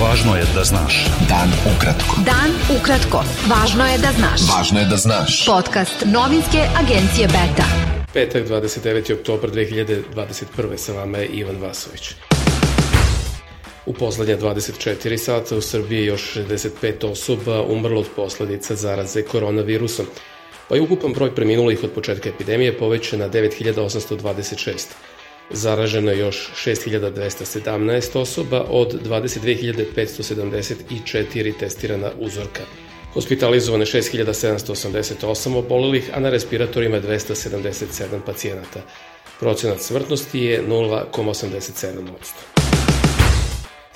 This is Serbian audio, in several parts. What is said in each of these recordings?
Važno je da znaš. Dan ukratko. Dan ukratko. Važno je da znaš. Važno je da znaš. Podcast novinske agencije Beta. Petak 29. oktober 2021. Sa vama je Ivan Vasović. U poslednje 24 sata u Srbiji još 65 osoba umrlo od posledica zaraze koronavirusom, pa je ukupan broj preminulih od početka epidemije povećan na 9826. Zaraženo je još 6217 osoba od 22.574 testirana uzorka. Hospitalizovane 6788 obolelih, a na respiratorima 277 pacijenata. Procenat smrtnosti je 0,87%.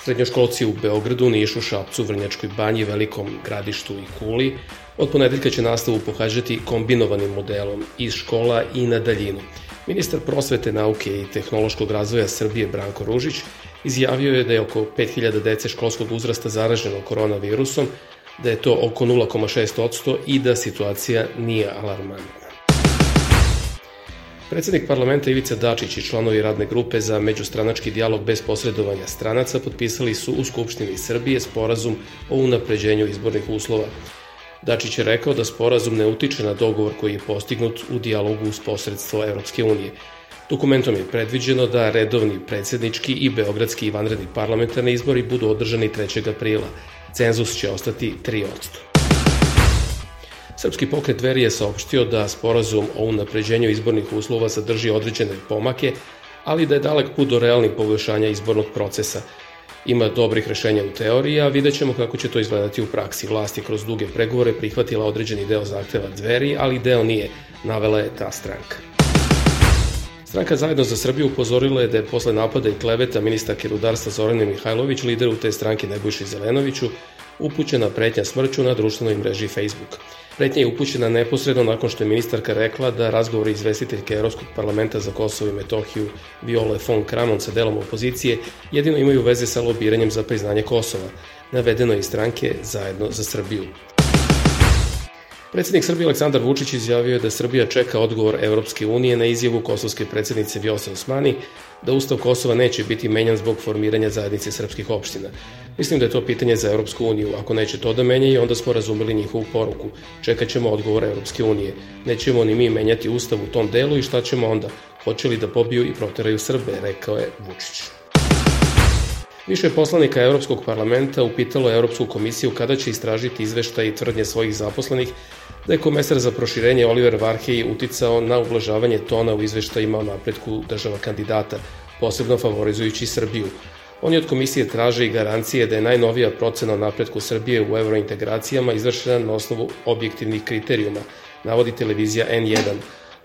Srednjoškolci u Beogradu, Nišu, Šapcu, Vrnjačkoj banji, Velikom gradištu i Kuli od ponedeljka će nastavu pohađati kombinovanim modelom iz škola i na daljinu – Ministar prosvete, nauke i tehnološkog razvoja Srbije Branko Ružić izjavio je da je oko 5000 dece školskog uzrasta zaraženo koronavirusom, da je to oko 0,6% i da situacija nije alarmantna. Predsednik parlamenta Ivica Dačić i članovi radne grupe za međustranački dijalog bez posredovanja stranaca potpisali su u Skupštini Srbije sporazum o unapređenju izbornih uslova Dačić je rekao da sporazum ne utiče na dogovor koji je postignut u dijalogu uz posredstvo Evropske unije. Dokumentom je predviđeno da redovni predsednički i beogradski i vanredni parlamentarni izbori budu održani 3. aprila. Cenzus će ostati 3%. Srpski pokret Dveri je saopštio da sporazum o unapređenju izbornih uslova sadrži određene pomake, ali da je dalek put do realnih poboljšanja izbornog procesa – Ima dobrih rešenja u teoriji, a vidjet ćemo kako će to izgledati u praksi. Vlast je kroz duge pregovore prihvatila određeni deo zahteva dveri, ali deo nije, navela je ta stranka. Stranka Zajedno za Srbiju upozorila je da je posle napada i kleveta ministarke rudarstva Zorane Mihajlović, lideru te stranke Nebojši Zelenoviću, upućena pretnja smrću na društvenoj mreži Facebook. Pretnja je upućena neposredno nakon što je ministarka rekla da razgovori izvestiteljke Evropskog parlamenta za Kosovo i Metohiju Viole von Kramon sa delom opozicije jedino imaju veze sa lobiranjem za priznanje Kosova, navedeno je iz stranke Zajedno za Srbiju. Predsednik Srbije Aleksandar Vučić izjavio je da Srbija čeka odgovor Evropske unije na izjavu kosovske predsednice Vjose Osmani da Ustav Kosova neće biti menjan zbog formiranja zajednice srpskih opština. Mislim da je to pitanje za Evropsku uniju. Ako neće to da menjaju, onda smo razumeli njihovu poruku. Čekat ćemo odgovor Evropske unije. Nećemo ni mi menjati Ustav u tom delu i šta ćemo onda? Hoće li da pobiju i proteraju Srbe, rekao je Vučić. Više poslanika Evropskog parlamenta upitalo Evropsku komisiju kada će istražiti izveštaj i tvrdnje svojih zaposlenih da je komesar za proširenje Oliver Varhej uticao na ublažavanje tona u izveštajima o napretku država kandidata, posebno favorizujući Srbiju. Oni od komisije traže i garancije da je najnovija procena o napretku Srbije u eurointegracijama izvršena na osnovu objektivnih kriterijuma, navodi televizija N1.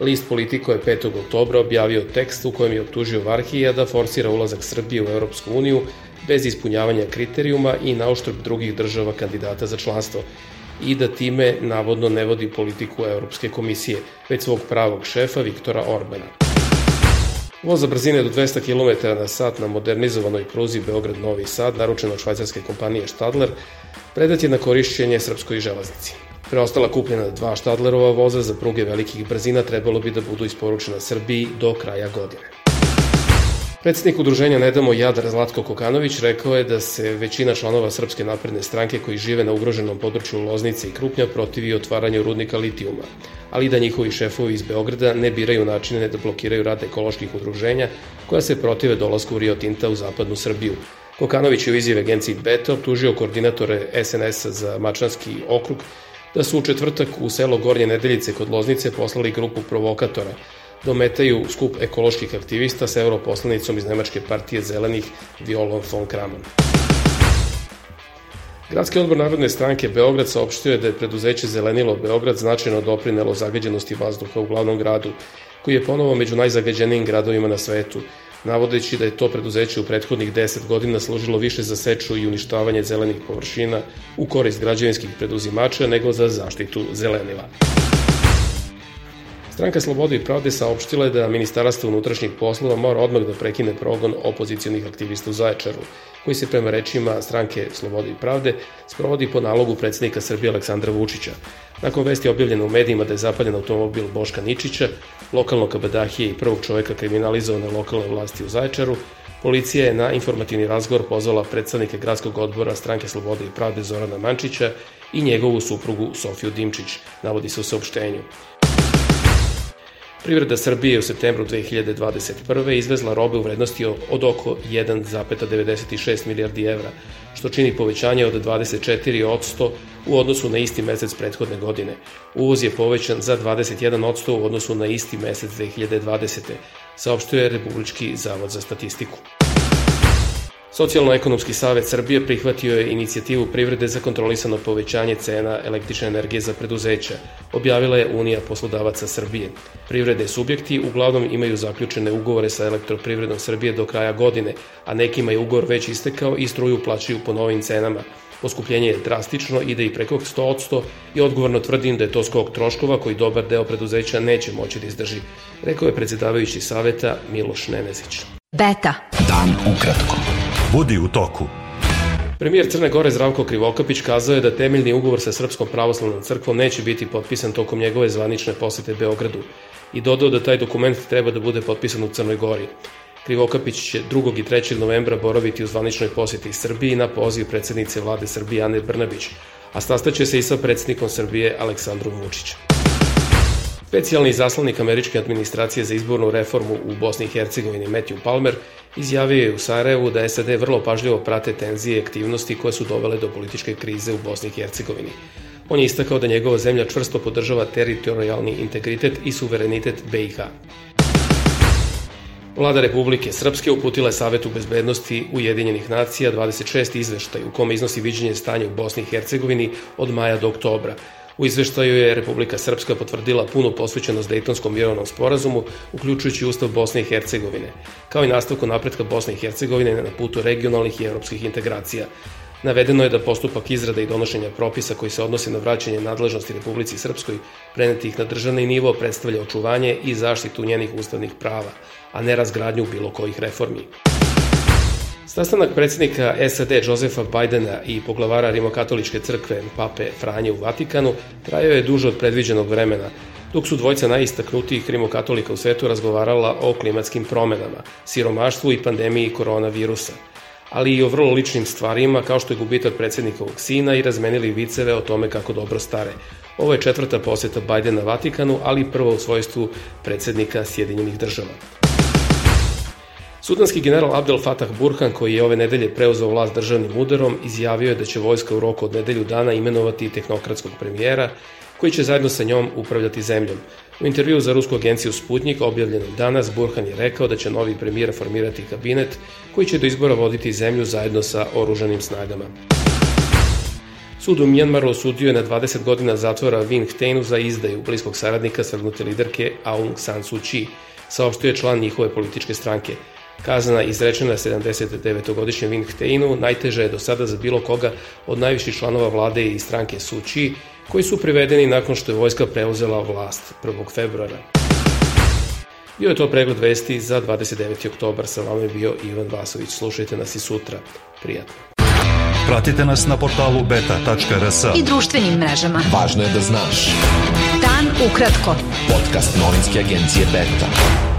List Politiko je 5. oktobra objavio tekst u kojem je optužio Varhija da forsira ulazak Srbije u Europsku uniju bez ispunjavanja kriterijuma i na uštrb drugih država kandidata za članstvo i da time navodno ne vodi politiku Europske komisije, već svog pravog šefa Viktora Orbana. Voz za brzine do 200 km na sat na modernizovanoj pruzi Beograd-Novi Sad, naručeno od švajcarske kompanije Stadler, predat je na korišćenje srpskoj železnici. Preostala kupljena dva Stadlerova voza za pruge velikih brzina trebalo bi da budu isporučena Srbiji do kraja godine. Predsednik udruženja Ne damo Jadar Zlatko Kokanović rekao je da se većina članova Srpske napredne stranke koji žive na ugroženom području Loznice i Krupnja protivi otvaranju rudnika litijuma, ali da njihovi šefovi iz Beograda ne biraju načine da blokiraju rad ekoloških udruženja koja se protive dolasku Rio Tinta u zapadnu Srbiju. Kokanović je u izjave agenciji Beta optužio koordinatore SNS-a za Mačanski okrug da su u četvrtak u selo Gornje Nedeljice kod Loznice poslali grupu provokatora dometaju skup ekoloških aktivista sa europoslanicom iz Nemačke partije zelenih Violon von Kramon. Gradski odbor Narodne stranke Beograd saopštio je da je preduzeće Zelenilo Beograd značajno doprinelo zagađenosti vazduha u glavnom gradu, koji je ponovo među najzagađenijim gradovima na svetu, navodeći da je to preduzeće u prethodnih 10 godina služilo više za seču i uništavanje zelenih površina u korist građevinskih preduzimača nego za zaštitu zelenila. Stranka Slobode i pravde saopštila je da Ministarstvo unutrašnjih poslova mora odmah da prekine progon opozicijonih aktivista u Zaječaru, koji se prema rečima stranke Slobode i pravde sprovodi po nalogu predsednika Srbije Aleksandra Vučića. Nakon vesti objavljena u medijima da je zapaljen automobil Boška Ničića, lokalnog kabadahije i prvog čoveka kriminalizovane lokalne vlasti u Zaječaru, Policija je na informativni razgovor pozvala predstavnike gradskog odbora Stranke Slobode i Pravde Zorana Mančića i njegovu suprugu Sofiju Dimčić, navodi se u saopštenju. Privreda Srbije u septembru 2021. izvezla robe u vrednosti od oko 1,96 milijardi evra, što čini povećanje od 24% u odnosu na isti mesec prethodne godine. Uvoz je povećan za 21% u odnosu na isti mesec 2020. saopštuje Republički zavod za statistiku. Socijalno-ekonomski savet Srbije prihvatio je inicijativu privrede za kontrolisano povećanje cena električne energije za preduzeća, objavila je Unija poslodavaca Srbije. Privrede subjekti uglavnom imaju zaključene ugovore sa elektroprivredom Srbije do kraja godine, a nekima je ugovor već istekao i struju plaćaju po novim cenama. Poskupljenje je drastično, ide i preko 100% i odgovorno tvrdim da je to skok troškova koji dobar deo preduzeća neće moći da izdrži, rekao je predsjedavajući saveta Miloš Nenezić. Beta. Dan ukratko. Budi u toku. Premijer Crne Gore Zdravko Krivokapić kazao je da temeljni ugovor sa Srpskom pravoslavnom crkvom neće biti potpisan tokom njegove zvanične posete Beogradu i dodao da taj dokument treba da bude potpisan u Crnoj Gori. Krivokapić će 2. i 3. novembra boraviti u zvaničnoj poseti Srbiji na poziv predsednice vlade Srbije Ane Brnabić, a sastaće se i sa predsednikom Srbije Aleksandrom Vučićem. Specijalni zaslanik američke administracije za izbornu reformu u Bosni i Hercegovini Matthew Palmer izjavio je u Sarajevu da SAD vrlo pažljivo prate tenzije i aktivnosti koje su dovele do političke krize u Bosni i Hercegovini. On je istakao da njegova zemlja čvrsto podržava teritorijalni integritet i suverenitet BiH. Vlada Republike Srpske uputila je Savetu bezbednosti Ujedinjenih nacija 26. izveštaj u kome iznosi viđenje stanja u Bosni i Hercegovini od maja do oktobra, U izveštaju je Republika Srpska potvrdila punu posvećenost Dejtonskom mirovnom sporazumu, uključujući Ustav Bosne i Hercegovine, kao i nastavku napretka Bosne i Hercegovine na putu regionalnih i evropskih integracija. Navedeno je da postupak izrade i donošenja propisa koji se odnose na vraćanje nadležnosti Republici Srpskoj prenetih na državni nivo predstavlja očuvanje i zaštitu njenih ustavnih prava, a ne razgradnju bilo kojih reformi. Sastanak predsednika SAD Josefa Bajdena i poglavara Rimokatoličke crkve Pape Franje u Vatikanu trajao je duže od predviđenog vremena, dok su dvojca najistaknutijih rimokatolika u svetu razgovarala o klimatskim promenama, siromaštvu i pandemiji koronavirusa, ali i o vrlo ličnim stvarima kao što je gubitak predsednikovog sina i razmenili viceve o tome kako dobro stare. Ovo je četvrta poseta Bajdena Vatikanu, ali prvo u svojstvu predsednika Sjedinjenih država. Sudanski general Abdel Fatah Burhan, koji je ove nedelje preuzeo vlast državnim udarom, izjavio je da će vojska u roku od nedelju dana imenovati tehnokratskog premijera, koji će zajedno sa njom upravljati zemljom. U intervju za rusku agenciju Sputnik, objavljenom danas, Burhan je rekao da će novi premijer formirati kabinet koji će do izbora voditi zemlju zajedno sa oružanim snagama. Sud u Mjanmaru osudio je na 20 godina zatvora Win Htenu za izdaju bliskog saradnika svrgnute liderke Aung San Suu Kyi, saopštio je član njihove političke stranke. Kazna izrečena 79-godišnjem Win Htainu najteža je do sada za bilo koga od najviših članova vlade i stranke Suči, koji su privedeni nakon što je vojska preuzela vlast 1. februara. Bio je to pregled vesti za 29. oktobar. Sa vama je bio Ivan Vasović. Slušajte nas i sutra. Prijatno. Pratite nas na portalu beta.rs i društvenim mrežama. Važno je da znaš. Dan ukratko. Podcast novinske agencije Beta.